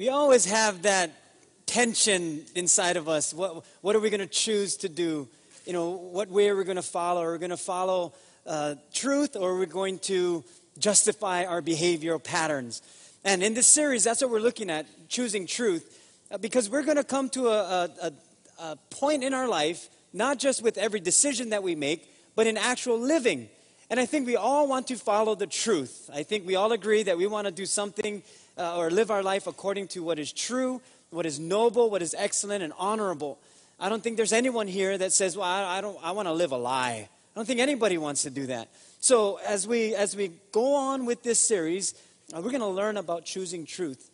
we always have that tension inside of us. What, what are we going to choose to do? You know, what way are we going to follow? Are we going to follow uh, truth or are we going to justify our behavioral patterns? And in this series, that's what we're looking at choosing truth uh, because we're going to come to a, a, a point in our life, not just with every decision that we make, but in actual living. And I think we all want to follow the truth. I think we all agree that we want to do something uh, or live our life according to what is true, what is noble, what is excellent and honorable. I don't think there's anyone here that says, "Well, I, I don't. I want to live a lie." I don't think anybody wants to do that. So as we as we go on with this series, uh, we're going to learn about choosing truth.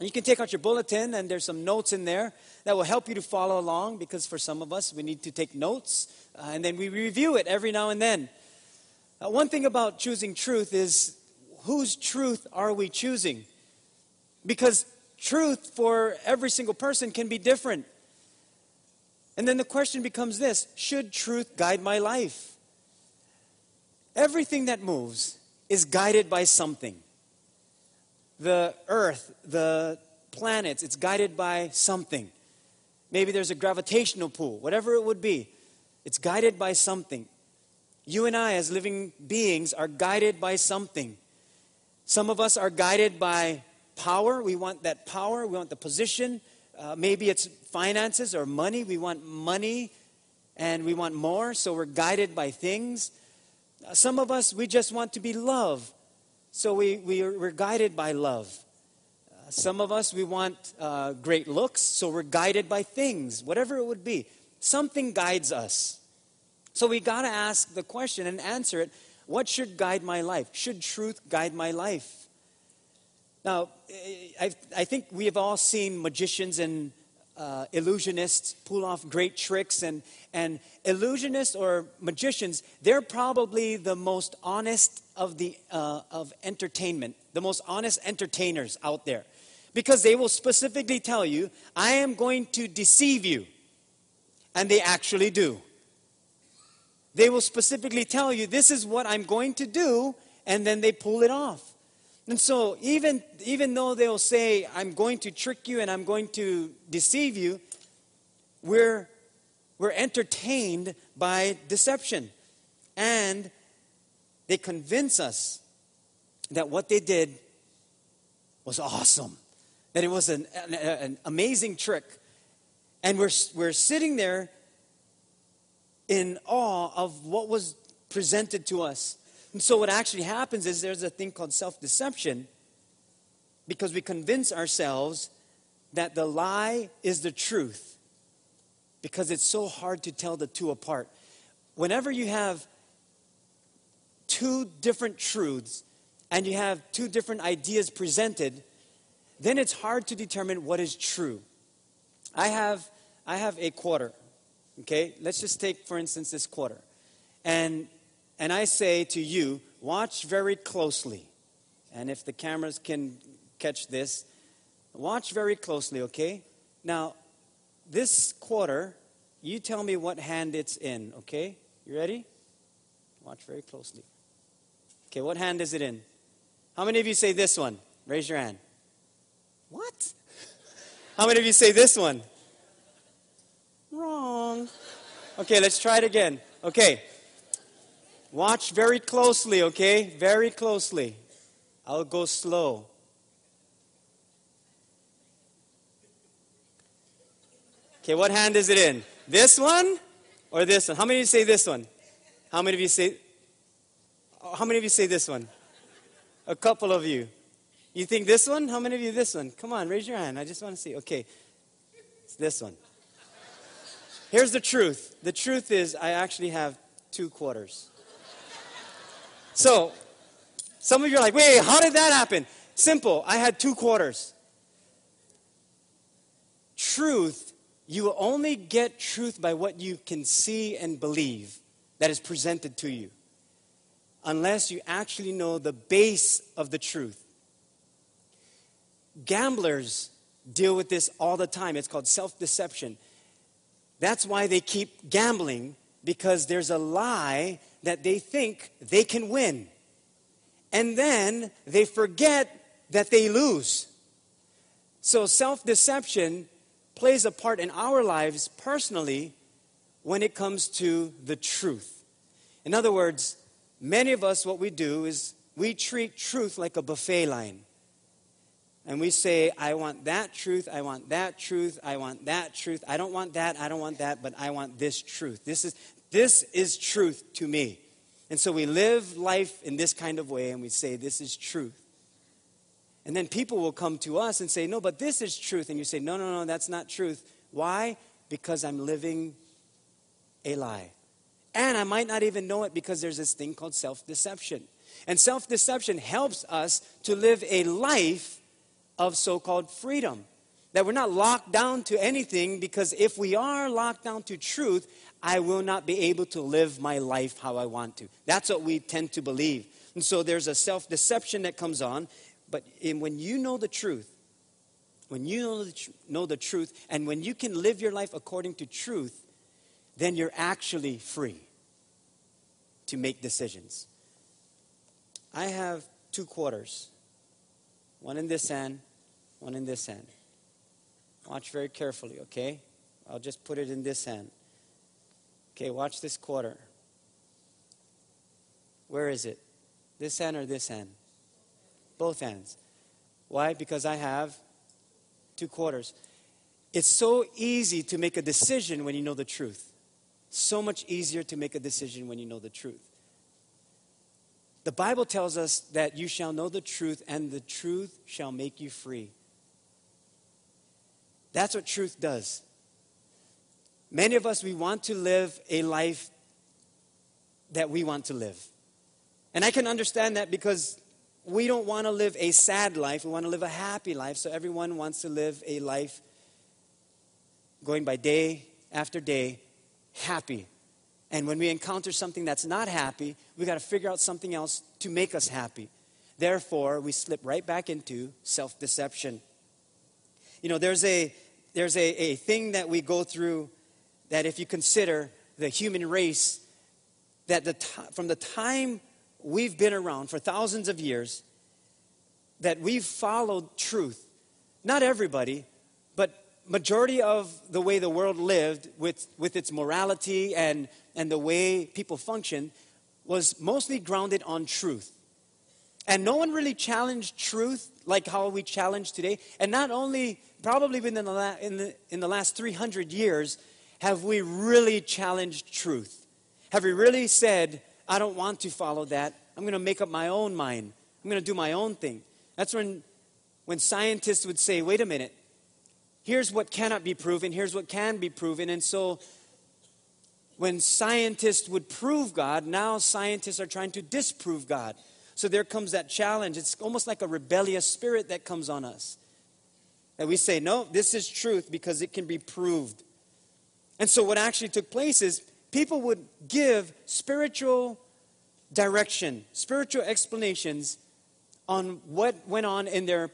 And you can take out your bulletin, and there's some notes in there that will help you to follow along. Because for some of us, we need to take notes, uh, and then we review it every now and then. Uh, one thing about choosing truth is whose truth are we choosing? Because truth for every single person can be different. And then the question becomes this should truth guide my life? Everything that moves is guided by something. The earth, the planets, it's guided by something. Maybe there's a gravitational pull, whatever it would be. It's guided by something. You and I, as living beings, are guided by something. Some of us are guided by power. We want that power, we want the position. Uh, maybe it's finances or money. We want money and we want more, so we're guided by things. Uh, some of us, we just want to be loved, so we, we are, we're guided by love. Uh, some of us, we want uh, great looks, so we're guided by things, whatever it would be. Something guides us. So we got to ask the question and answer it what should guide my life? Should truth guide my life? Now, I, I think we have all seen magicians and uh, illusionists pull off great tricks, and, and illusionists or magicians, they're probably the most honest of, the, uh, of entertainment, the most honest entertainers out there. Because they will specifically tell you, I am going to deceive you. And they actually do. They will specifically tell you, this is what I'm going to do, and then they pull it off. And so, even, even though they'll say, I'm going to trick you and I'm going to deceive you, we're, we're entertained by deception. And they convince us that what they did was awesome, that it was an, an, an amazing trick. And we're, we're sitting there in awe of what was presented to us. And so, what actually happens is there's a thing called self deception because we convince ourselves that the lie is the truth because it's so hard to tell the two apart. Whenever you have two different truths and you have two different ideas presented, then it's hard to determine what is true. I have, I have a quarter, okay? Let's just take, for instance, this quarter. And and I say to you, watch very closely. And if the cameras can catch this, watch very closely, okay? Now, this quarter, you tell me what hand it's in, okay? You ready? Watch very closely. Okay, what hand is it in? How many of you say this one? Raise your hand. What? How many of you say this one? Wrong. Okay, let's try it again. Okay, Watch very closely, okay? Very closely. I'll go slow. Okay, what hand is it in? This one or this one? How many of you say this one? How many of you say How many of you say this one? A couple of you. You think this one? How many of you this one? Come on, raise your hand. I just want to see. Okay. It's this one. Here's the truth. The truth is I actually have two quarters. So, some of you are like, wait, how did that happen? Simple. I had two quarters. Truth, you will only get truth by what you can see and believe that is presented to you, unless you actually know the base of the truth. Gamblers deal with this all the time. It's called self deception. That's why they keep gambling because there's a lie that they think they can win. And then they forget that they lose. So self deception plays a part in our lives personally when it comes to the truth. In other words, many of us, what we do is we treat truth like a buffet line. And we say, I want that truth, I want that truth, I want that truth. I don't want that, I don't want that, but I want this truth. This is, this is truth to me. And so we live life in this kind of way and we say, This is truth. And then people will come to us and say, No, but this is truth. And you say, No, no, no, that's not truth. Why? Because I'm living a lie. And I might not even know it because there's this thing called self deception. And self deception helps us to live a life of so called freedom. That we're not locked down to anything because if we are locked down to truth, I will not be able to live my life how I want to. That's what we tend to believe. And so there's a self deception that comes on. But in, when you know the truth, when you know the, tr- know the truth, and when you can live your life according to truth, then you're actually free to make decisions. I have two quarters one in this hand, one in this hand. Watch very carefully, okay? I'll just put it in this hand. Okay, watch this quarter. Where is it? This hand or this hand? Both hands. Why? Because I have two quarters. It's so easy to make a decision when you know the truth. So much easier to make a decision when you know the truth. The Bible tells us that you shall know the truth, and the truth shall make you free. That's what truth does. Many of us, we want to live a life that we want to live. And I can understand that because we don't want to live a sad life. We want to live a happy life. So everyone wants to live a life going by day after day, happy. And when we encounter something that's not happy, we got to figure out something else to make us happy. Therefore, we slip right back into self deception. You know, there's a there's a, a thing that we go through that if you consider the human race, that the t- from the time we've been around for thousands of years, that we've followed truth. Not everybody, majority of the way the world lived with, with its morality and, and the way people function was mostly grounded on truth. And no one really challenged truth like how we challenge today. And not only, probably within the, la- in, the, in the last 300 years, have we really challenged truth. Have we really said, I don't want to follow that. I'm going to make up my own mind. I'm going to do my own thing. That's when, when scientists would say, wait a minute, here's what cannot be proven, here's what can be proven. And so when scientists would prove God, now scientists are trying to disprove God. So there comes that challenge. It's almost like a rebellious spirit that comes on us. And we say, no, this is truth because it can be proved. And so what actually took place is people would give spiritual direction, spiritual explanations on what went on in their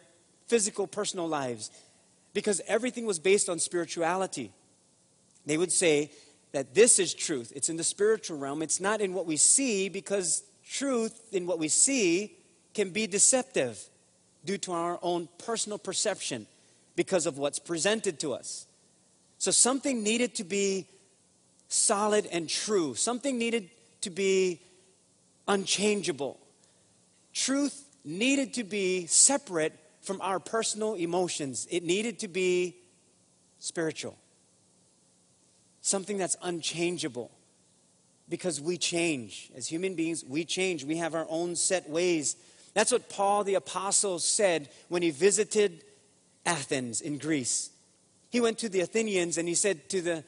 physical, personal lives because everything was based on spirituality. They would say that this is truth. It's in the spiritual realm, it's not in what we see because truth in what we see can be deceptive due to our own personal perception because of what's presented to us. So something needed to be solid and true, something needed to be unchangeable. Truth needed to be separate from our personal emotions, it needed to be spiritual. Something that's unchangeable because we change. As human beings, we change. We have our own set ways. That's what Paul the Apostle said when he visited Athens in Greece. He went to the Athenians and he said to the,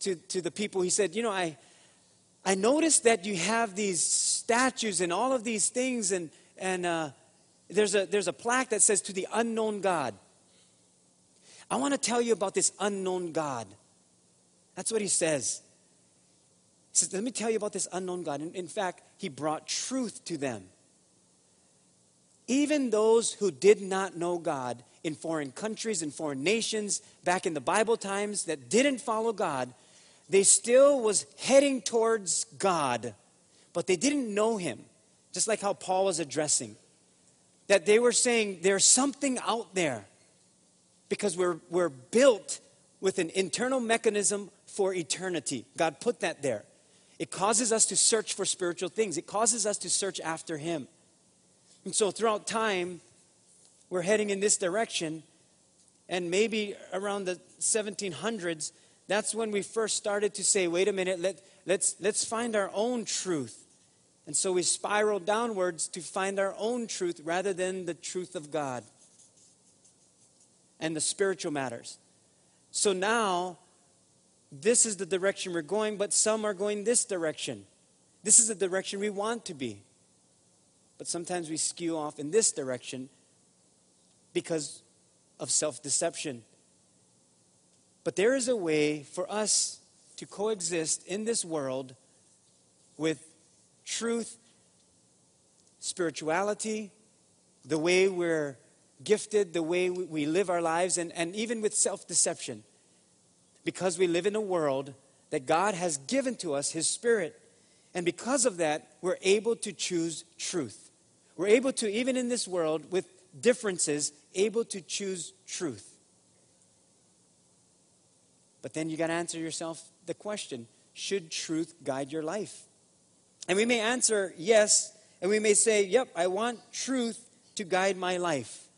to, to the people, he said, You know, I, I noticed that you have these statues and all of these things, and, and uh, there's, a, there's a plaque that says, To the unknown God. I want to tell you about this unknown God. That's what he says. He says, Let me tell you about this unknown God. In, in fact, he brought truth to them. Even those who did not know God in foreign countries and foreign nations back in the Bible times that didn't follow God, they still was heading towards God, but they didn't know him. Just like how Paul was addressing. That they were saying there's something out there. because we're, we're built with an internal mechanism for eternity. God put that there. It causes us to search for spiritual things, it causes us to search after Him. And so throughout time, we're heading in this direction. And maybe around the 1700s, that's when we first started to say, wait a minute, let, let's, let's find our own truth. And so we spiral downwards to find our own truth rather than the truth of God and the spiritual matters. So now, this is the direction we're going, but some are going this direction. This is the direction we want to be. But sometimes we skew off in this direction because of self deception. But there is a way for us to coexist in this world with truth, spirituality, the way we're gifted, the way we live our lives, and, and even with self deception. Because we live in a world that God has given to us His Spirit. And because of that, we're able to choose truth. We're able to, even in this world with differences, able to choose truth. But then you got to answer yourself the question should truth guide your life? And we may answer yes, and we may say, yep, I want truth to guide my life.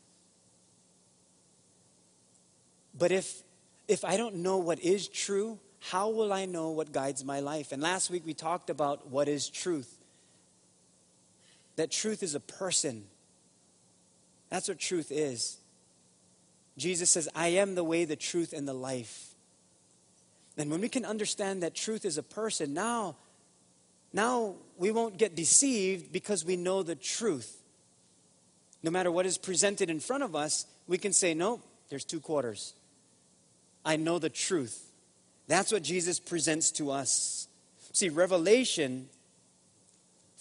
But if, if I don't know what is true, how will I know what guides my life? And last week we talked about what is truth. That truth is a person. That's what truth is. Jesus says, I am the way, the truth, and the life. And when we can understand that truth is a person, now, now we won't get deceived because we know the truth. No matter what is presented in front of us, we can say, no, there's two quarters. I know the truth. That's what Jesus presents to us. See, revelation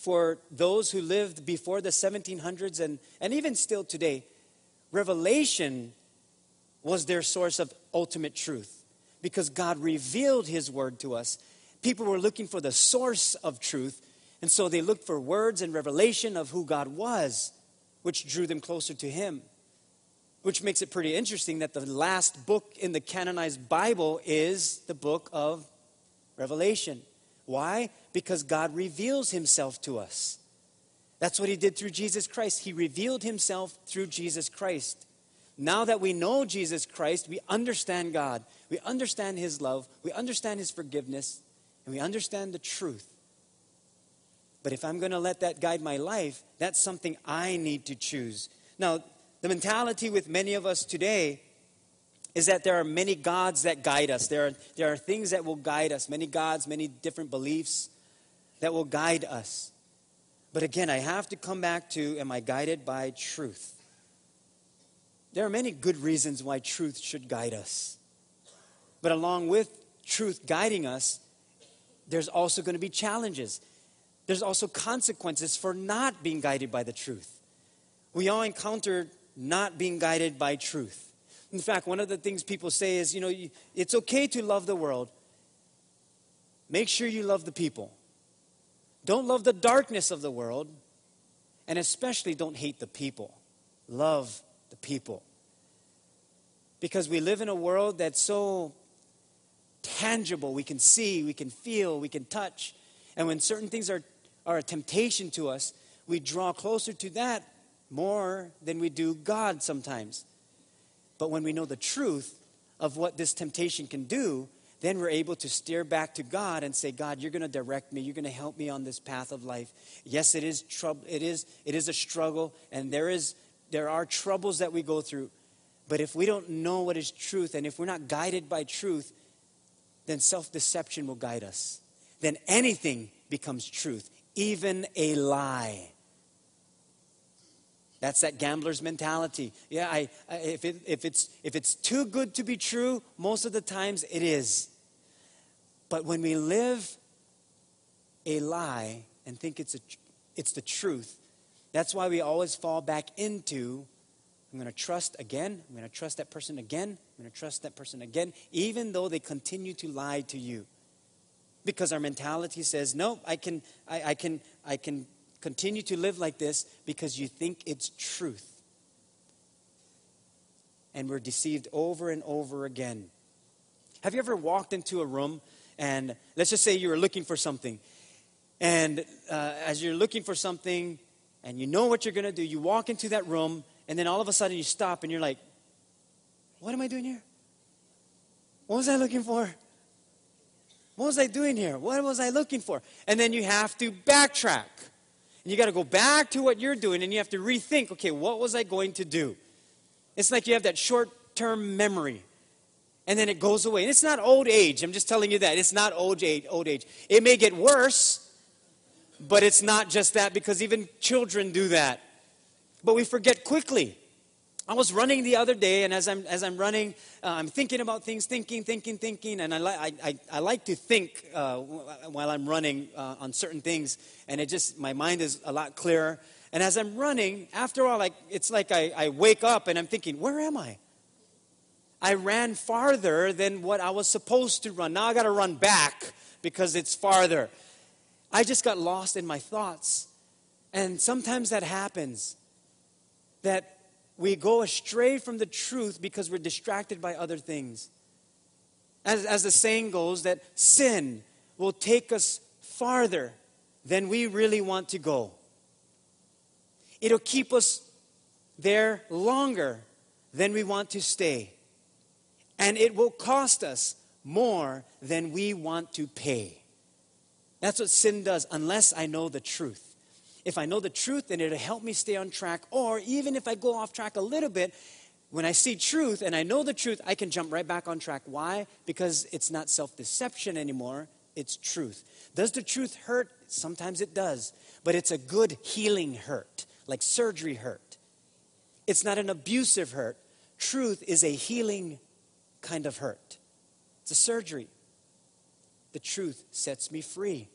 for those who lived before the 1700s and, and even still today, revelation was their source of ultimate truth because God revealed His word to us. People were looking for the source of truth, and so they looked for words and revelation of who God was, which drew them closer to Him which makes it pretty interesting that the last book in the canonized Bible is the book of Revelation. Why? Because God reveals himself to us. That's what he did through Jesus Christ. He revealed himself through Jesus Christ. Now that we know Jesus Christ, we understand God. We understand his love. We understand his forgiveness. And we understand the truth. But if I'm going to let that guide my life, that's something I need to choose. Now, the mentality with many of us today is that there are many gods that guide us. There are, there are things that will guide us, many gods, many different beliefs that will guide us. But again, I have to come back to am I guided by truth? There are many good reasons why truth should guide us. But along with truth guiding us, there's also going to be challenges. There's also consequences for not being guided by the truth. We all encounter not being guided by truth. In fact, one of the things people say is, you know, it's okay to love the world. Make sure you love the people. Don't love the darkness of the world, and especially don't hate the people. Love the people. Because we live in a world that's so tangible. We can see, we can feel, we can touch. And when certain things are, are a temptation to us, we draw closer to that more than we do God sometimes. But when we know the truth of what this temptation can do, then we're able to steer back to God and say, God, you're going to direct me. You're going to help me on this path of life. Yes, it is trouble. It is, it is a struggle, and there, is, there are troubles that we go through. But if we don't know what is truth, and if we're not guided by truth, then self deception will guide us. Then anything becomes truth, even a lie. That's that gambler's mentality. Yeah, I, I, if, it, if, it's, if it's too good to be true, most of the times it is. But when we live a lie and think it's, a, it's the truth, that's why we always fall back into I'm going to trust again. I'm going to trust that person again. I'm going to trust that person again, even though they continue to lie to you. Because our mentality says, no, I can, I, I can, I can continue to live like this because you think it's truth. and we're deceived over and over again. Have you ever walked into a room and let's just say you were looking for something, and uh, as you're looking for something and you know what you're going to do, you walk into that room and then all of a sudden you stop and you're like, what am I doing here? What was I looking for? What was I doing here? What was I looking for? And then you have to backtrack. And you got to go back to what you're doing and you have to rethink okay, what was I going to do? It's like you have that short term memory and then it goes away. And it's not old age. I'm just telling you that. It's not old age. Old age. It may get worse, but it's not just that because even children do that. But we forget quickly. I was running the other day, and as I'm, as I'm running, uh, I'm thinking about things, thinking, thinking, thinking, and I, li- I, I, I like to think uh, while I'm running uh, on certain things, and it just, my mind is a lot clearer. And as I'm running, after all, like, it's like I, I wake up and I'm thinking, where am I? I ran farther than what I was supposed to run. Now I got to run back because it's farther. I just got lost in my thoughts. And sometimes that happens that we go astray from the truth because we're distracted by other things. As, as the saying goes, that sin will take us farther than we really want to go. It'll keep us there longer than we want to stay. And it will cost us more than we want to pay. That's what sin does, unless I know the truth. If I know the truth, then it'll help me stay on track. Or even if I go off track a little bit, when I see truth and I know the truth, I can jump right back on track. Why? Because it's not self deception anymore, it's truth. Does the truth hurt? Sometimes it does, but it's a good healing hurt, like surgery hurt. It's not an abusive hurt. Truth is a healing kind of hurt, it's a surgery. The truth sets me free.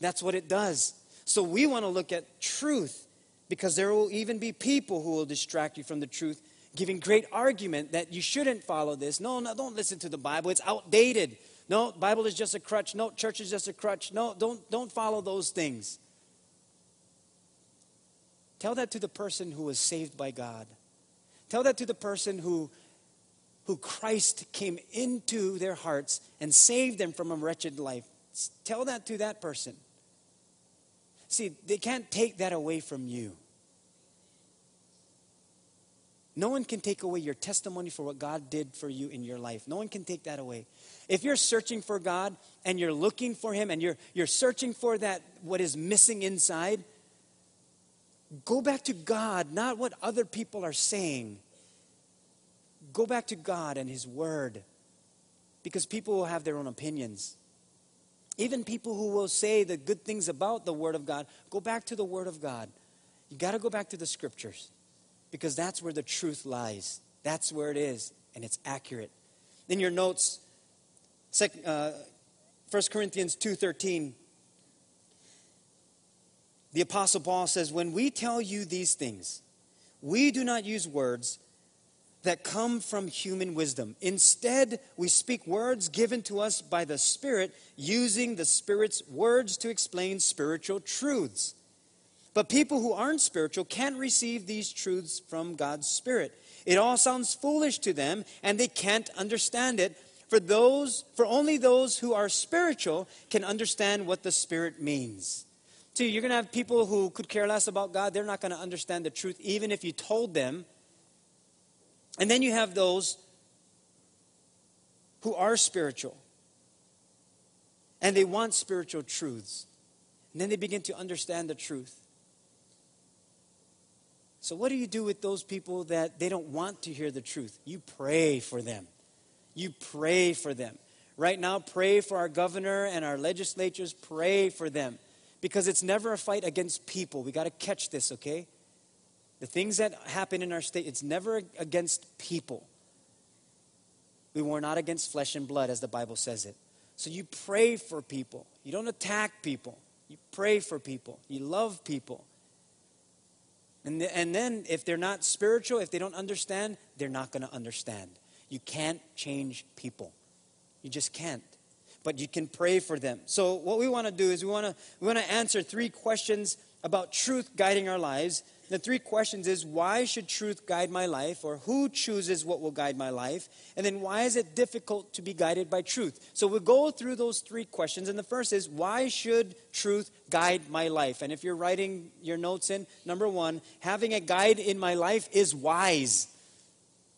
That's what it does. So we want to look at truth because there will even be people who will distract you from the truth, giving great argument that you shouldn't follow this. No, no, don't listen to the Bible. It's outdated. No, Bible is just a crutch. No, church is just a crutch. No, don't don't follow those things. Tell that to the person who was saved by God. Tell that to the person who who Christ came into their hearts and saved them from a wretched life. Tell that to that person. See, they can't take that away from you. No one can take away your testimony for what God did for you in your life. No one can take that away. If you're searching for God and you're looking for Him and you're, you're searching for that, what is missing inside, go back to God, not what other people are saying. Go back to God and His Word because people will have their own opinions. Even people who will say the good things about the Word of God, go back to the Word of God. You got to go back to the Scriptures because that's where the truth lies. That's where it is, and it's accurate. In your notes, uh, 1 Corinthians 2.13, the Apostle Paul says, When we tell you these things, we do not use words that come from human wisdom. Instead, we speak words given to us by the Spirit, using the Spirit's words to explain spiritual truths. But people who aren't spiritual can't receive these truths from God's Spirit. It all sounds foolish to them, and they can't understand it. For those, for only those who are spiritual can understand what the Spirit means. See, you're going to have people who could care less about God. They're not going to understand the truth, even if you told them and then you have those who are spiritual and they want spiritual truths. And then they begin to understand the truth. So, what do you do with those people that they don't want to hear the truth? You pray for them. You pray for them. Right now, pray for our governor and our legislatures. Pray for them. Because it's never a fight against people. We got to catch this, okay? The things that happen in our state, it's never against people. We war not against flesh and blood, as the Bible says it. So you pray for people. You don't attack people. You pray for people. You love people. And, and then, if they're not spiritual, if they don't understand, they're not going to understand. You can't change people. You just can't. But you can pray for them. So, what we want to do is we want to we want to answer three questions about truth guiding our lives The three questions is why should truth guide my life or who chooses what will guide my life? And then why is it difficult to be guided by truth? So we'll go through those three questions and the first is why should truth guide my life? And if you're writing your notes in, number 1, having a guide in my life is wise.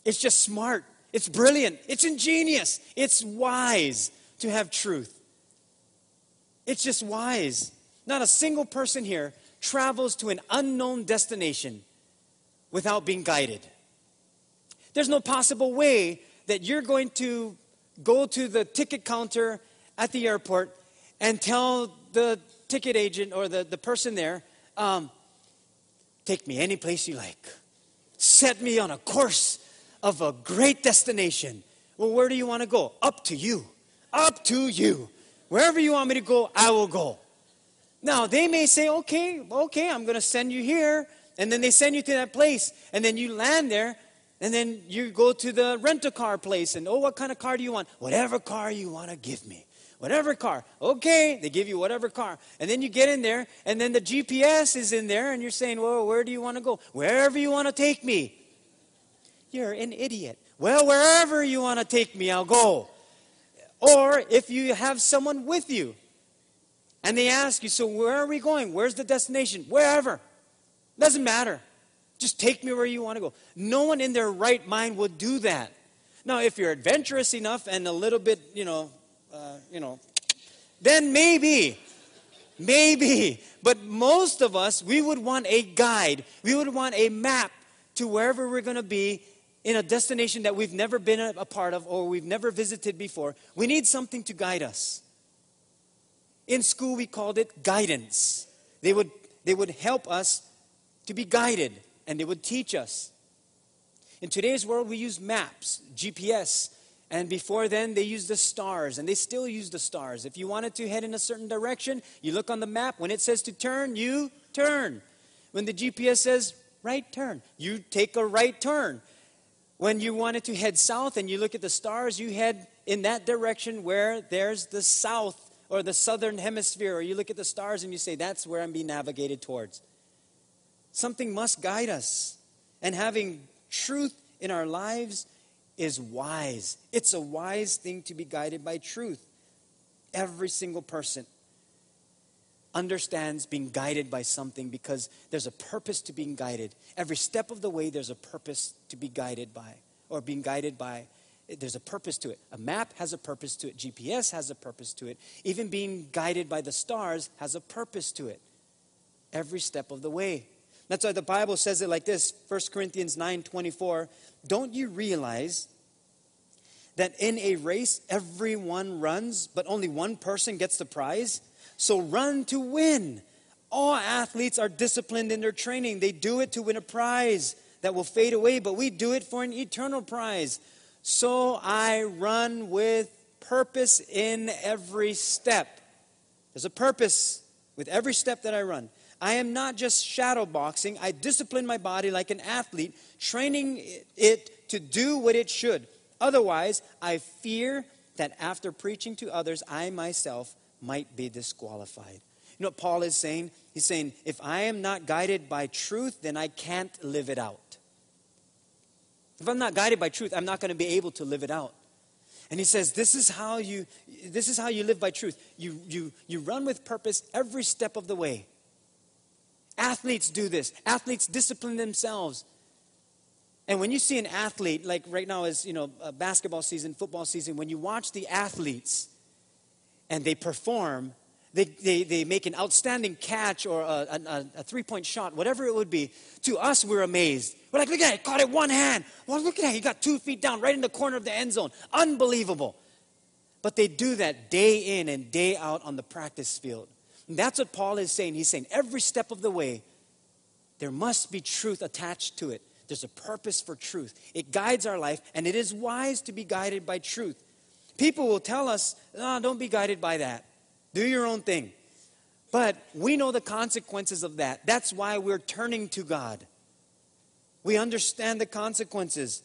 It's just smart. It's brilliant. It's ingenious. It's wise to have truth. It's just wise. Not a single person here travels to an unknown destination without being guided. There's no possible way that you're going to go to the ticket counter at the airport and tell the ticket agent or the, the person there, um, take me any place you like. Set me on a course of a great destination. Well, where do you want to go? Up to you. Up to you. Wherever you want me to go, I will go. Now, they may say, okay, okay, I'm going to send you here. And then they send you to that place. And then you land there. And then you go to the rental car place. And, oh, what kind of car do you want? Whatever car you want to give me. Whatever car. Okay, they give you whatever car. And then you get in there. And then the GPS is in there. And you're saying, well, where do you want to go? Wherever you want to take me. You're an idiot. Well, wherever you want to take me, I'll go. Or if you have someone with you, and they ask you, So where are we going? Where's the destination? Wherever. Doesn't matter. Just take me where you want to go. No one in their right mind would do that. Now, if you're adventurous enough and a little bit, you know, uh, you know, then maybe, maybe. But most of us, we would want a guide. We would want a map to wherever we're going to be in a destination that we've never been a part of or we've never visited before. We need something to guide us. In school, we called it guidance. They would, they would help us to be guided and they would teach us. In today's world, we use maps, GPS, and before then, they used the stars, and they still use the stars. If you wanted to head in a certain direction, you look on the map. When it says to turn, you turn. When the GPS says right turn, you take a right turn. When you wanted to head south and you look at the stars, you head in that direction where there's the south or the southern hemisphere, or you look at the stars and you say, That's where I'm being navigated towards. Something must guide us. And having truth in our lives is wise. It's a wise thing to be guided by truth. Every single person understands being guided by something because there's a purpose to being guided. Every step of the way, there's a purpose to be guided by, or being guided by there's a purpose to it. A map has a purpose to it. GPS has a purpose to it. Even being guided by the stars has a purpose to it. Every step of the way. That's why the Bible says it like this 1 Corinthians 9 24. Don't you realize that in a race everyone runs, but only one person gets the prize? So run to win. All athletes are disciplined in their training, they do it to win a prize that will fade away, but we do it for an eternal prize. So I run with purpose in every step. There's a purpose with every step that I run. I am not just shadow boxing. I discipline my body like an athlete, training it to do what it should. Otherwise, I fear that after preaching to others, I myself might be disqualified. You know what Paul is saying? He's saying, if I am not guided by truth, then I can't live it out. If I'm not guided by truth, I'm not going to be able to live it out. And he says, this is how you, this is how you live by truth. You, you, you run with purpose every step of the way. Athletes do this. Athletes discipline themselves. And when you see an athlete, like right now is, you know, basketball season, football season, when you watch the athletes and they perform, they, they, they make an outstanding catch or a, a, a three point shot, whatever it would be. To us, we're amazed. We're like, look at it, caught it one hand. Well, look at that, he got two feet down right in the corner of the end zone. Unbelievable. But they do that day in and day out on the practice field. And that's what Paul is saying. He's saying every step of the way, there must be truth attached to it. There's a purpose for truth. It guides our life, and it is wise to be guided by truth. People will tell us, oh, don't be guided by that. Do your own thing. But we know the consequences of that. That's why we're turning to God. We understand the consequences.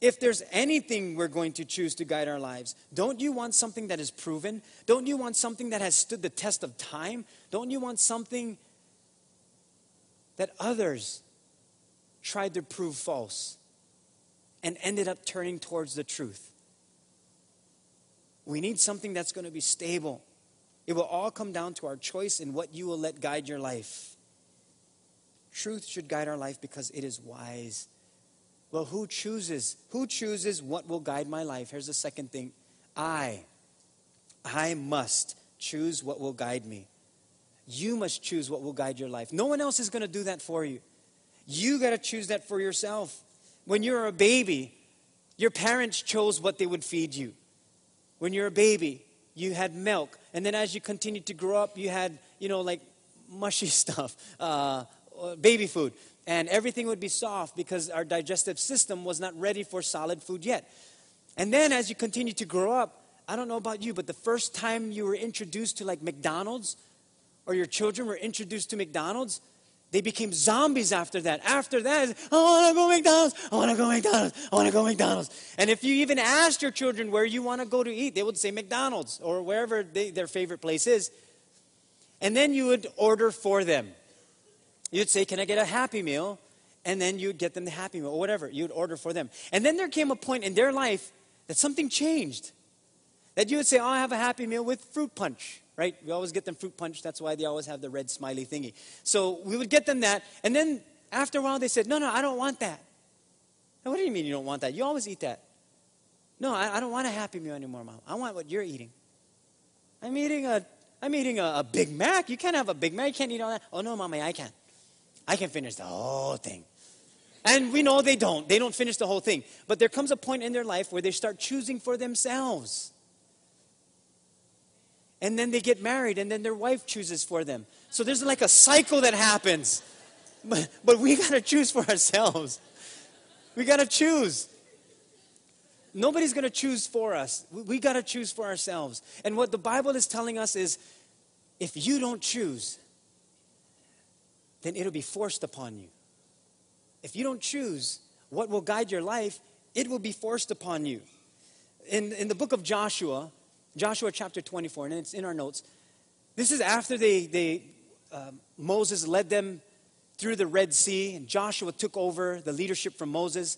If there's anything we're going to choose to guide our lives, don't you want something that is proven? Don't you want something that has stood the test of time? Don't you want something that others tried to prove false and ended up turning towards the truth. We need something that's going to be stable. It will all come down to our choice in what you will let guide your life. Truth should guide our life because it is wise. Well, who chooses? Who chooses what will guide my life? Here's the second thing. I. I must choose what will guide me. You must choose what will guide your life. No one else is going to do that for you. You got to choose that for yourself. When you're a baby, your parents chose what they would feed you. When you're a baby, you had milk. And then as you continued to grow up, you had, you know, like mushy stuff, uh, Uh, baby food. And everything would be soft because our digestive system was not ready for solid food yet. And then as you continue to grow up, I don't know about you, but the first time you were introduced to like McDonald's or your children were introduced to McDonald's, they became zombies after that. After that, I want to go McDonald's. I want to go McDonald's. I want to go McDonald's. And if you even asked your children where you want to go to eat, they would say McDonald's or wherever they, their favorite place is. And then you would order for them. You'd say, Can I get a Happy Meal? And then you'd get them the Happy Meal or whatever. You'd order for them. And then there came a point in their life that something changed. That you would say, Oh, I have a Happy Meal with fruit punch right? We always get them fruit punch. That's why they always have the red smiley thingy. So we would get them that. And then after a while, they said, No, no, I don't want that. Now, what do you mean you don't want that? You always eat that. No, I, I don't want a Happy Meal anymore, Mom. I want what you're eating. I'm eating a, I'm eating a, a Big Mac. You can't have a Big Mac. You can't eat all that. Oh, no, Mommy, I can. I can finish the whole thing. And we know they don't. They don't finish the whole thing. But there comes a point in their life where they start choosing for themselves. And then they get married and then their wife chooses for them. So there's like a cycle that happens. But, but we got to choose for ourselves. We got to choose. Nobody's going to choose for us. We, we got to choose for ourselves. And what the bible is telling us is if you don't choose then it'll be forced upon you if you don't choose what will guide your life it will be forced upon you in, in the book of joshua Joshua chapter 24, and it's in our notes. This is after they, they uh, Moses led them through the Red Sea, and Joshua took over the leadership from Moses.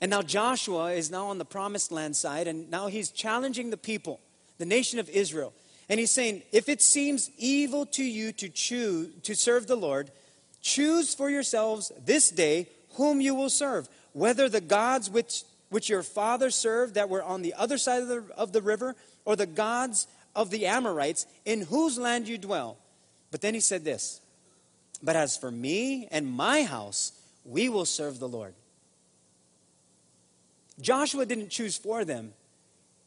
And now Joshua is now on the promised land side, and now he's challenging the people, the nation of Israel. And he's saying, if it seems evil to you to choose to serve the Lord, choose for yourselves this day whom you will serve, whether the gods which, which your father served that were on the other side of the, of the river, or the gods of the Amorites in whose land you dwell. But then he said this But as for me and my house, we will serve the Lord. Joshua didn't choose for them.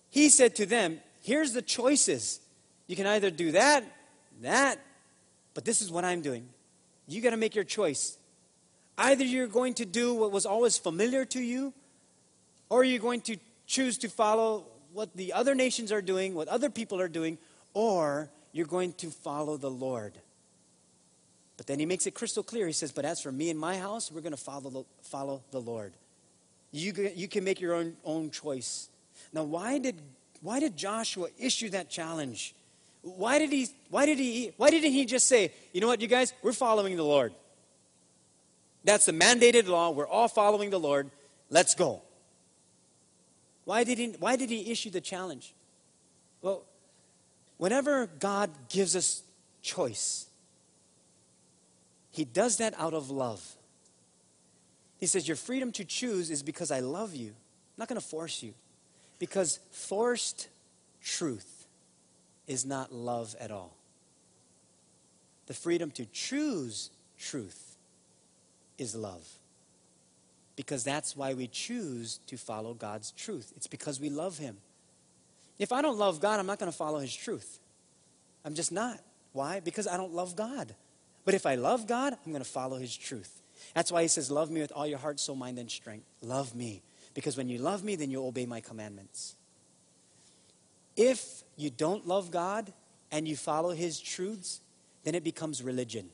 He said to them, Here's the choices. You can either do that, that, but this is what I'm doing. You got to make your choice. Either you're going to do what was always familiar to you, or you're going to choose to follow what the other nations are doing, what other people are doing, or you're going to follow the Lord. But then he makes it crystal clear. He says, But as for me and my house, we're going to follow the, follow the Lord. You, you can make your own, own choice. Now, why did, why did Joshua issue that challenge? Why did, he, why, did he, why didn't he just say, You know what, you guys, we're following the Lord? That's the mandated law. We're all following the Lord. Let's go. Why did, he, why did he issue the challenge? Well, whenever God gives us choice, he does that out of love. He says, Your freedom to choose is because I love you. I'm not going to force you. Because forced truth is not love at all. The freedom to choose truth is love because that's why we choose to follow God's truth. It's because we love Him. If I don't love God, I'm not going to follow His truth. I'm just not. Why? Because I don't love God. But if I love God, I'm going to follow His truth. That's why He says, Love me with all your heart, soul, mind, and strength. Love me. Because when you love me, then you obey my commandments. If you don't love God and you follow His truths, then it becomes religion.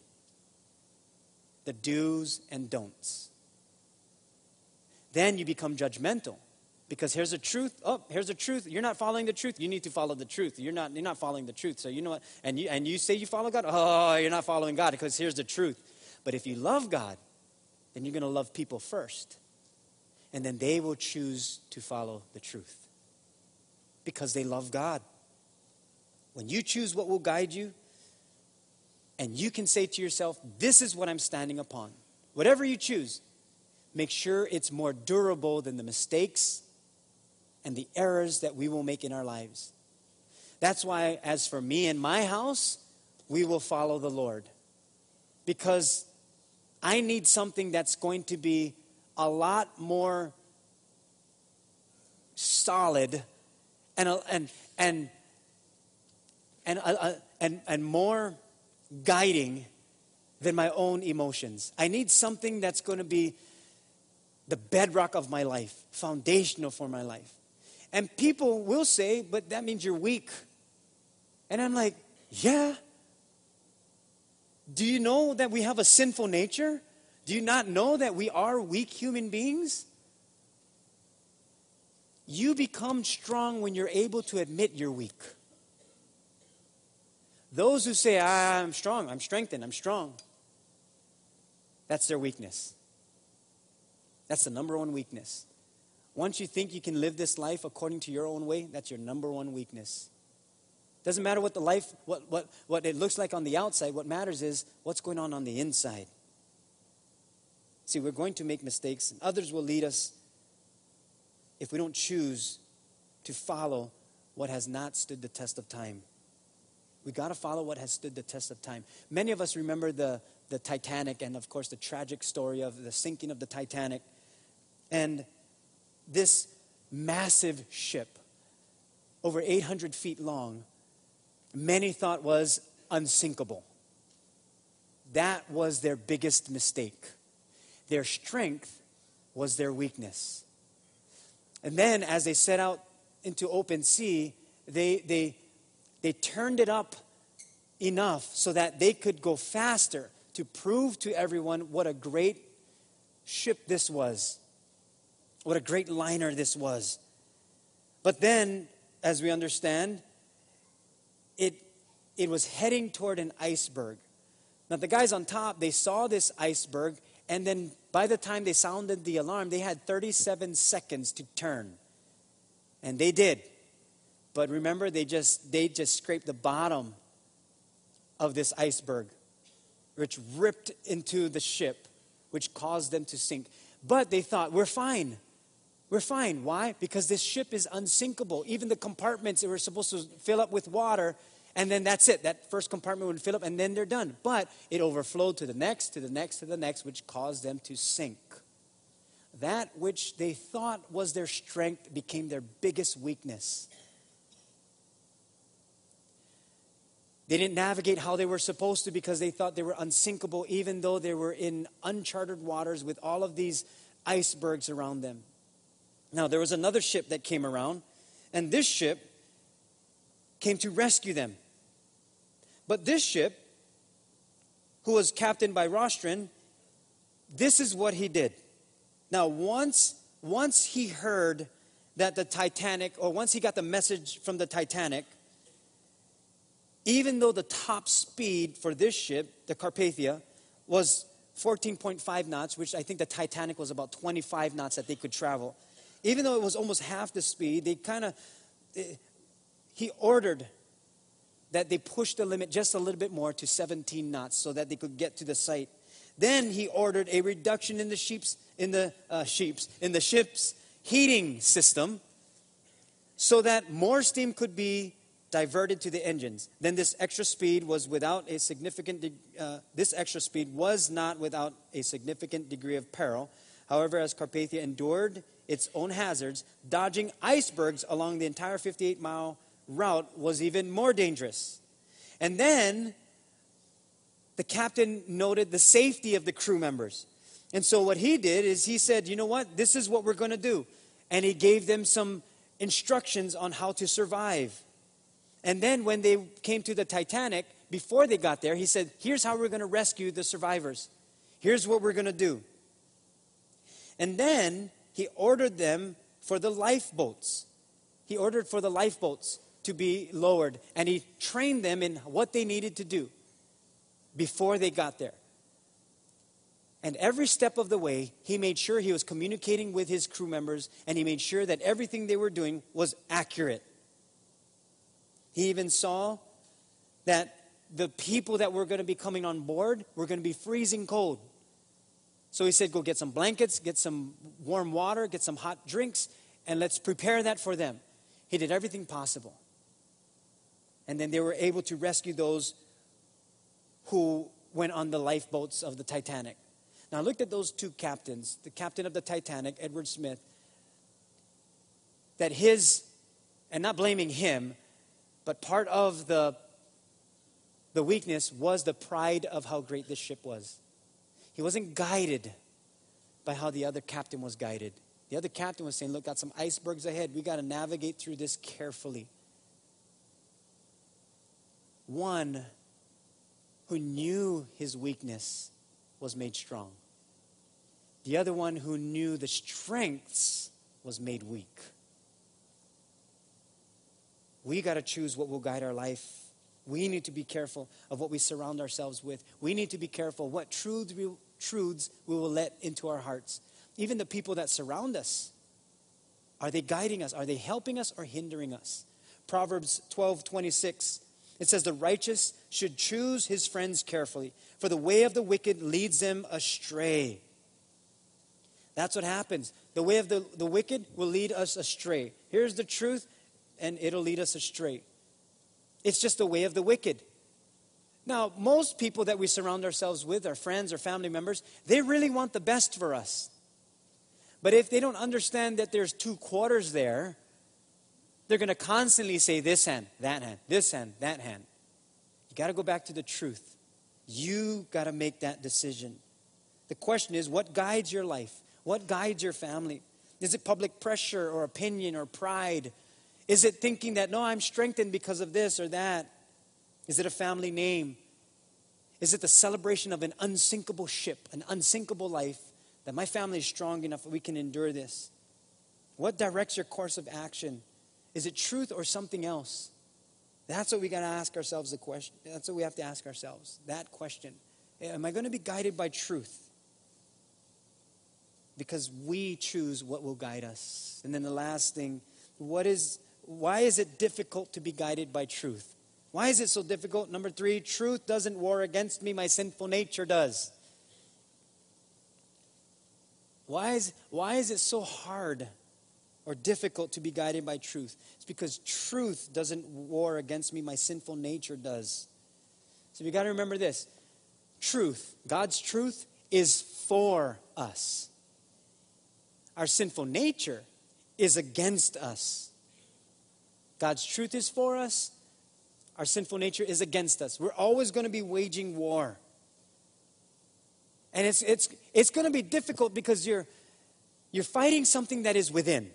The do's and don'ts then you become judgmental. Because here's the truth. Oh, here's the truth. You're not following the truth. You need to follow the truth. You're not, you're not following the truth. So you know what? And you, and you say you follow God. Oh, you're not following God because here's the truth. But if you love God, then you're going to love people first. And then they will choose to follow the truth because they love God. When you choose what will guide you, and you can say to yourself, This is what I'm standing upon. Whatever you choose, make sure it's more durable than the mistakes and the errors that we will make in our lives. That's why, as for me and my house, we will follow the Lord. Because I need something that's going to be a lot more solid and, and, and, and, uh, and, and more guiding than my own emotions. I need something that's going to be the bedrock of my life, foundational for my life. And people will say, but that means you're weak. And I'm like, yeah. Do you know that we have a sinful nature? Do you not know that we are weak human beings? You become strong when you're able to admit you're weak. Those who say, ah, I'm strong, I'm strengthened, I'm strong, that's their weakness. That's the number one weakness. Once you think you can live this life according to your own way, that's your number one weakness. Doesn't matter what the life, what, what, what it looks like on the outside. What matters is what's going on on the inside. See, we're going to make mistakes, and others will lead us if we don't choose to follow what has not stood the test of time. We got to follow what has stood the test of time. Many of us remember the, the Titanic and, of course, the tragic story of the sinking of the Titanic. And this massive ship, over 800 feet long, many thought was unsinkable. That was their biggest mistake. Their strength was their weakness. And then, as they set out into open sea, they, they they turned it up enough so that they could go faster to prove to everyone what a great ship this was, what a great liner this was. But then, as we understand, it, it was heading toward an iceberg. Now, the guys on top, they saw this iceberg, and then by the time they sounded the alarm, they had 37 seconds to turn. And they did. But remember, they just, they just scraped the bottom of this iceberg, which ripped into the ship, which caused them to sink. But they thought, we're fine. We're fine. Why? Because this ship is unsinkable. Even the compartments that were supposed to fill up with water, and then that's it. That first compartment would fill up, and then they're done. But it overflowed to the next, to the next, to the next, which caused them to sink. That which they thought was their strength became their biggest weakness. They didn't navigate how they were supposed to because they thought they were unsinkable, even though they were in uncharted waters with all of these icebergs around them. Now, there was another ship that came around, and this ship came to rescue them. But this ship, who was captained by Rostron, this is what he did. Now, once, once he heard that the Titanic, or once he got the message from the Titanic, even though the top speed for this ship, the Carpathia, was 14.5 knots, which I think the Titanic was about 25 knots that they could travel, even though it was almost half the speed, they kind of, eh, he ordered that they pushed the limit just a little bit more to 17 knots so that they could get to the site. Then he ordered a reduction in the sheep's, in the uh, sheep's, in the ship's heating system so that more steam could be diverted to the engines. Then this extra speed was without a significant, uh, this extra speed was not without a significant degree of peril. However, as Carpathia endured its own hazards, dodging icebergs along the entire 58 mile route was even more dangerous. And then the captain noted the safety of the crew members. And so what he did is he said, you know what, this is what we're going to do. And he gave them some instructions on how to survive. And then when they came to the Titanic, before they got there, he said, Here's how we're going to rescue the survivors. Here's what we're going to do. And then he ordered them for the lifeboats. He ordered for the lifeboats to be lowered, and he trained them in what they needed to do before they got there. And every step of the way, he made sure he was communicating with his crew members and he made sure that everything they were doing was accurate. He even saw that the people that were going to be coming on board were going to be freezing cold. So he said, Go get some blankets, get some warm water, get some hot drinks, and let's prepare that for them. He did everything possible. And then they were able to rescue those who went on the lifeboats of the Titanic. Now, look at those two captains the captain of the Titanic, Edward Smith, that his, and not blaming him, but part of the, the weakness was the pride of how great this ship was. He wasn't guided by how the other captain was guided. The other captain was saying, Look, got some icebergs ahead. We got to navigate through this carefully. One who knew his weakness was made strong. The other one who knew the strengths was made weak. We got to choose what will guide our life. We need to be careful of what we surround ourselves with. We need to be careful what truths we, truths we will let into our hearts. Even the people that surround us. Are they guiding us? Are they helping us or hindering us? Proverbs 12 26. It says, The righteous should choose his friends carefully, for the way of the wicked leads them astray. That's what happens. The way of the, the wicked will lead us astray. Here's the truth, and it'll lead us astray. It's just the way of the wicked. Now, most people that we surround ourselves with, our friends or family members, they really want the best for us. But if they don't understand that there's two quarters there, they're going to constantly say this hand, that hand, this hand, that hand. You got to go back to the truth. You got to make that decision. The question is what guides your life? What guides your family? Is it public pressure or opinion or pride? Is it thinking that, no, I'm strengthened because of this or that? Is it a family name? Is it the celebration of an unsinkable ship, an unsinkable life, that my family is strong enough that we can endure this? What directs your course of action? Is it truth or something else? That's what we got to ask ourselves the question. That's what we have to ask ourselves. That question. Eh, am I going to be guided by truth? because we choose what will guide us. And then the last thing, what is why is it difficult to be guided by truth? Why is it so difficult? Number 3, truth doesn't war against me, my sinful nature does. Why is, why is it so hard or difficult to be guided by truth? It's because truth doesn't war against me, my sinful nature does. So we got to remember this truth, God's truth, is for us our sinful nature is against us. God's truth is for us, our sinful nature is against us. We're always going to be waging war. And it's, it's, it's going to be difficult because you're, you're fighting something that is within.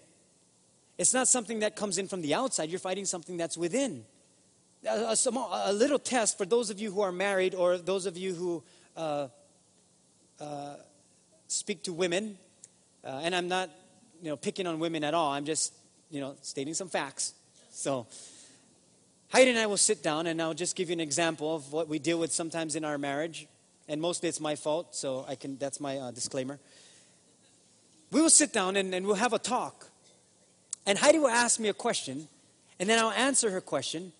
It's not something that comes in from the outside, you're fighting something that's within. A, small, a little test for those of you who are married or those of you who uh, uh, speak to women uh, and I'm not, you know, picking on women at all. I'm just, you know, stating some facts. So, Heidi and I will sit down, and I'll just give you an example of what we deal with sometimes in our marriage. And mostly it's my fault, so I can. That's my uh, disclaimer. We will sit down and, and we'll have a talk. And Heidi will ask me a question, and then I'll answer her question,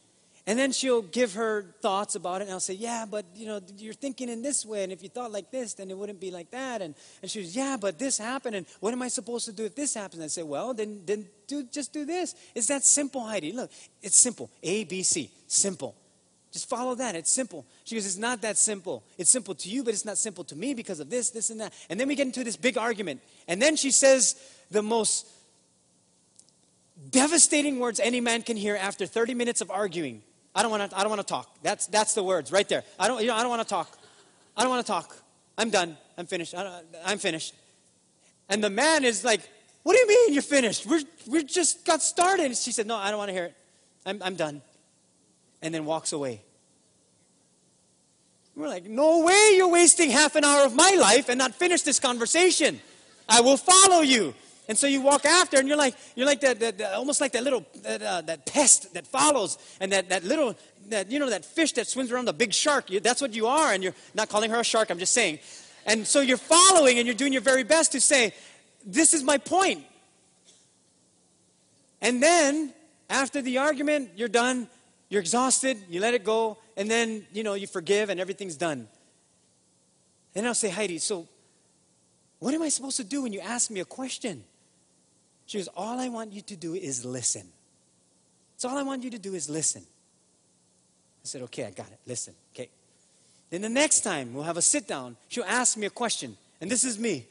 and then she'll give her thoughts about it, and I'll say, Yeah, but you know, you're thinking in this way, and if you thought like this, then it wouldn't be like that. And, and she goes, Yeah, but this happened, and what am I supposed to do if this happens? I say, Well, then, then do, just do this. It's that simple, Heidi. Look, it's simple. A, B, C. Simple. Just follow that. It's simple. She goes, It's not that simple. It's simple to you, but it's not simple to me because of this, this, and that. And then we get into this big argument. And then she says the most devastating words any man can hear after 30 minutes of arguing. I don't want to. I don't want to talk. That's that's the words right there. I don't. You know. I don't want to talk. I don't want to talk. I'm done. I'm finished. I am finished. And the man is like, "What do you mean you're finished? We're we just got started." And she said, "No, I don't want to hear it. I'm I'm done." And then walks away. We're like, "No way! You're wasting half an hour of my life and not finish this conversation. I will follow you." And so you walk after, and you're like, you're like that, that, that almost like that little, that, uh, that pest that follows, and that, that little, that, you know, that fish that swims around the big shark. You, that's what you are, and you're not calling her a shark, I'm just saying. And so you're following and you're doing your very best to say, This is my point. And then, after the argument, you're done, you're exhausted, you let it go, and then, you know, you forgive and everything's done. And I'll say, Heidi, so what am I supposed to do when you ask me a question? She goes, All I want you to do is listen. That's all I want you to do is listen. I said, Okay, I got it. Listen. Okay. Then the next time we'll have a sit down, she'll ask me a question. And this is me.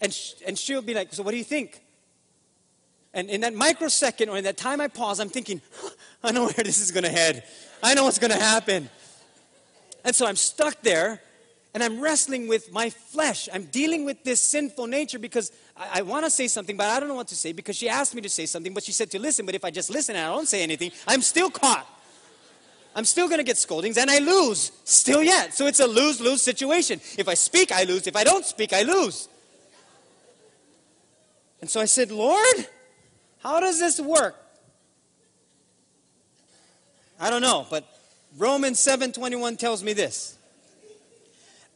And, sh- and she'll be like, So what do you think? And in that microsecond or in that time I pause, I'm thinking, I know where this is going to head. I know what's going to happen. And so I'm stuck there and I'm wrestling with my flesh. I'm dealing with this sinful nature because I, I want to say something, but I don't know what to say because she asked me to say something, but she said to listen. But if I just listen and I don't say anything, I'm still caught. I'm still going to get scoldings and I lose still yet. So it's a lose lose situation. If I speak, I lose. If I don't speak, I lose. And so I said, Lord, how does this work? I don't know, but Romans 7:21 tells me this.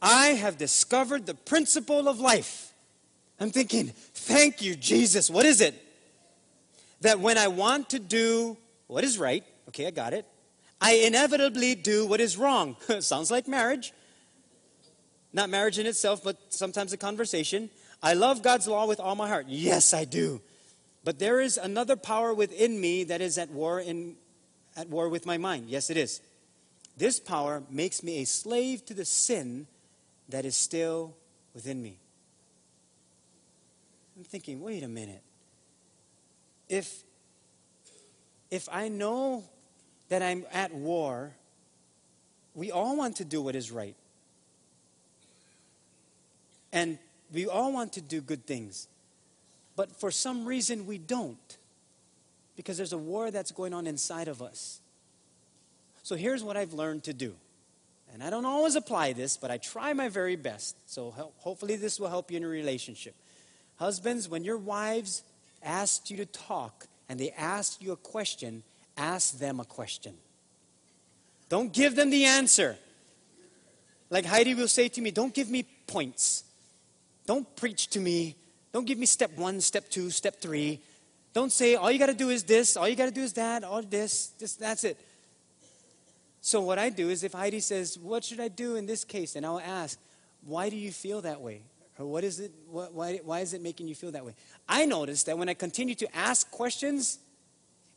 I have discovered the principle of life. I'm thinking, thank you, Jesus. What is it? That when I want to do what is right, okay, I got it, I inevitably do what is wrong. Sounds like marriage. Not marriage in itself, but sometimes a conversation. I love God's law with all my heart. Yes, I do. But there is another power within me that is at war in at war with my mind. Yes, it is. This power makes me a slave to the sin that is still within me. I'm thinking, wait a minute. If if I know that I'm at war, we all want to do what is right. And we all want to do good things. But for some reason, we don't. Because there's a war that's going on inside of us. So here's what I've learned to do. And I don't always apply this, but I try my very best. So hopefully, this will help you in a relationship. Husbands, when your wives ask you to talk and they ask you a question, ask them a question. Don't give them the answer. Like Heidi will say to me, don't give me points. Don't preach to me. Don't give me step one, step two, step three. Don't say, all you got to do is this, all you got to do is that, all this, just that's it. So, what I do is if Heidi says, What should I do in this case? And I'll ask, Why do you feel that way? Or what is it, what, why, why is it making you feel that way? I notice that when I continue to ask questions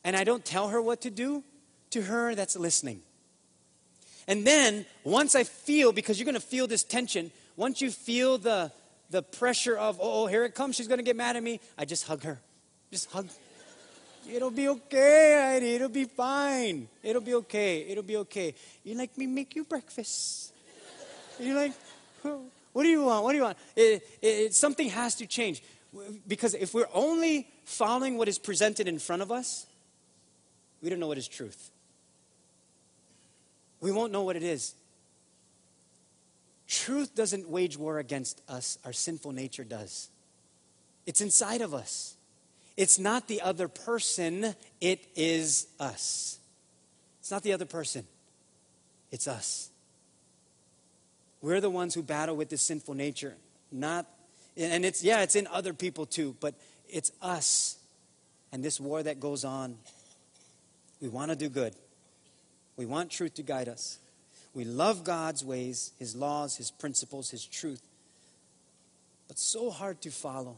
and I don't tell her what to do, to her, that's listening. And then, once I feel, because you're going to feel this tension, once you feel the, the pressure of, oh, oh, here it comes, she's going to get mad at me, I just hug her. Just hug. It'll be okay, Heidi. It'll be fine. It'll be okay. It'll be okay. You like me make you breakfast? You like, what do you want? What do you want? It, it, something has to change. Because if we're only following what is presented in front of us, we don't know what is truth. We won't know what it is. Truth doesn't wage war against us, our sinful nature does. It's inside of us. It's not the other person, it is us. It's not the other person, it's us. We're the ones who battle with this sinful nature. Not, and it's, yeah, it's in other people too, but it's us and this war that goes on. We want to do good, we want truth to guide us. We love God's ways, His laws, His principles, His truth. But so hard to follow,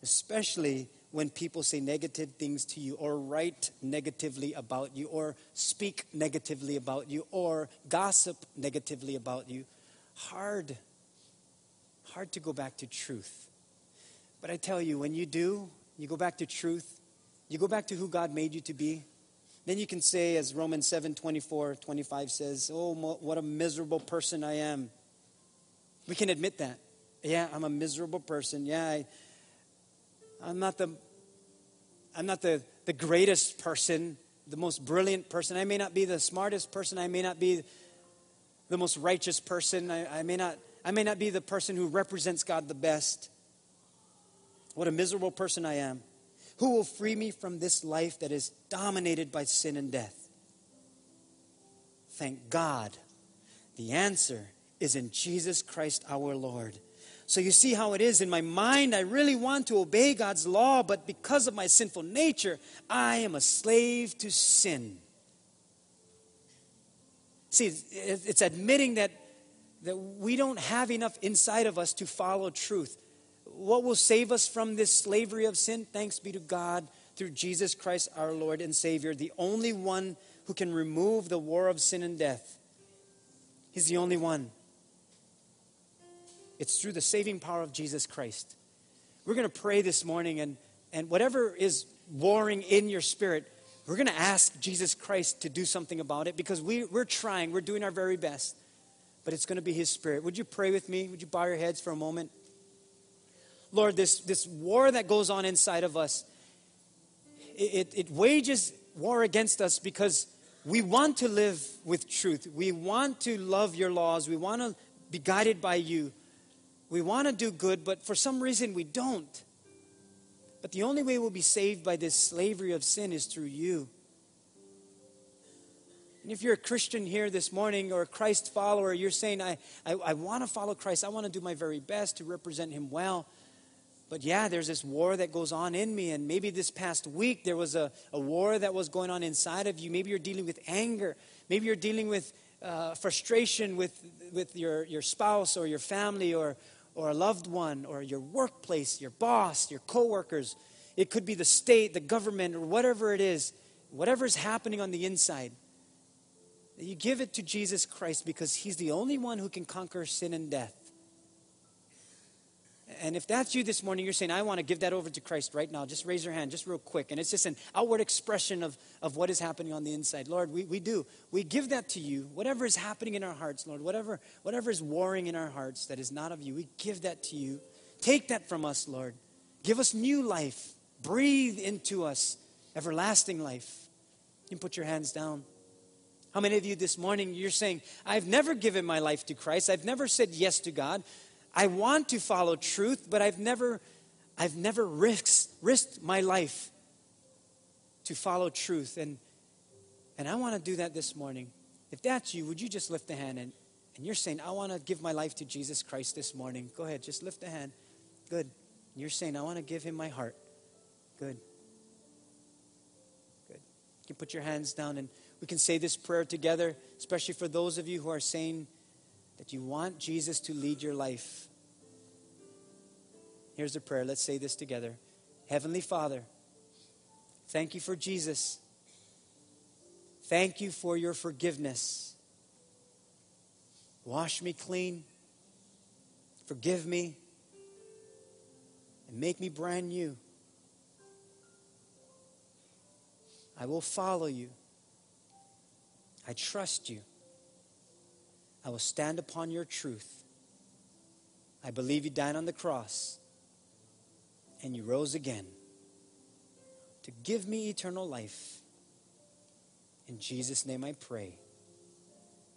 especially when people say negative things to you, or write negatively about you, or speak negatively about you, or gossip negatively about you. Hard, hard to go back to truth. But I tell you, when you do, you go back to truth, you go back to who God made you to be, then you can say, as Romans 7 24, 25 says, Oh, what a miserable person I am. We can admit that. Yeah, I'm a miserable person. Yeah, I, I'm not the I'm not the, the greatest person. the most brilliant person. I may not be the smartest person. I may not be the most righteous person. I, I, may, not, I may not be the person who represents God the best. What a miserable person I am. Who will free me from this life that is dominated by sin and death? Thank God. The answer is in Jesus Christ our Lord. So you see how it is. In my mind, I really want to obey God's law, but because of my sinful nature, I am a slave to sin. See, it's admitting that, that we don't have enough inside of us to follow truth. What will save us from this slavery of sin? Thanks be to God through Jesus Christ our Lord and Savior, the only one who can remove the war of sin and death. He's the only one. It's through the saving power of Jesus Christ. We're going to pray this morning, and, and whatever is warring in your spirit, we're going to ask Jesus Christ to do something about it because we, we're trying, we're doing our very best, but it's going to be His Spirit. Would you pray with me? Would you bow your heads for a moment? Lord, this, this war that goes on inside of us, it, it, it wages war against us because we want to live with truth. We want to love your laws. We want to be guided by you. We want to do good, but for some reason we don't. But the only way we'll be saved by this slavery of sin is through you. And if you're a Christian here this morning or a Christ follower, you're saying, I, I, I want to follow Christ. I want to do my very best to represent him well. But yeah, there's this war that goes on in me. And maybe this past week there was a, a war that was going on inside of you. Maybe you're dealing with anger. Maybe you're dealing with uh, frustration with, with your, your spouse or your family or, or a loved one or your workplace, your boss, your coworkers. It could be the state, the government, or whatever it is, whatever's happening on the inside. You give it to Jesus Christ because He's the only one who can conquer sin and death. And if that's you this morning, you're saying, I want to give that over to Christ right now, just raise your hand, just real quick. And it's just an outward expression of, of what is happening on the inside. Lord, we, we do. We give that to you. Whatever is happening in our hearts, Lord, whatever, whatever is warring in our hearts that is not of you, we give that to you. Take that from us, Lord. Give us new life. Breathe into us everlasting life. You can put your hands down. How many of you this morning, you're saying, I've never given my life to Christ. I've never said yes to God. I want to follow truth, but I've never, I've never risked, risked my life to follow truth. And, and I want to do that this morning. If that's you, would you just lift a hand and, and you're saying, I want to give my life to Jesus Christ this morning? Go ahead, just lift a hand. Good. You're saying, I want to give him my heart. Good. Good. You can put your hands down and we can say this prayer together, especially for those of you who are saying that you want Jesus to lead your life. Here's the prayer. Let's say this together. Heavenly Father, thank you for Jesus. Thank you for your forgiveness. Wash me clean. Forgive me. And make me brand new. I will follow you. I trust you. I will stand upon your truth. I believe you died on the cross and you rose again to give me eternal life. In Jesus' name I pray.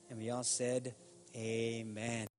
And we all said, Amen.